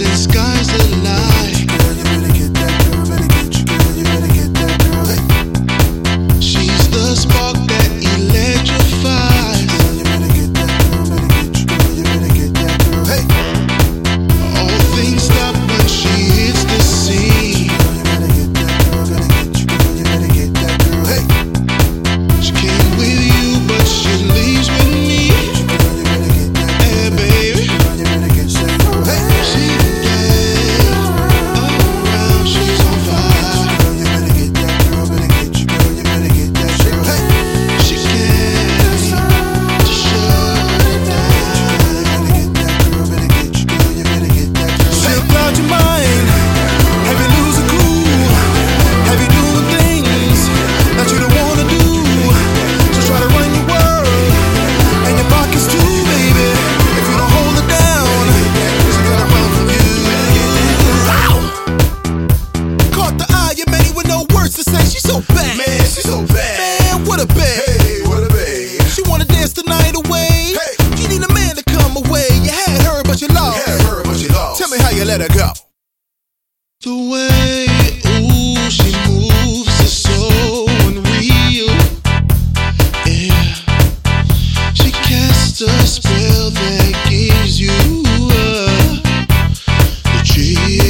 in sky. you.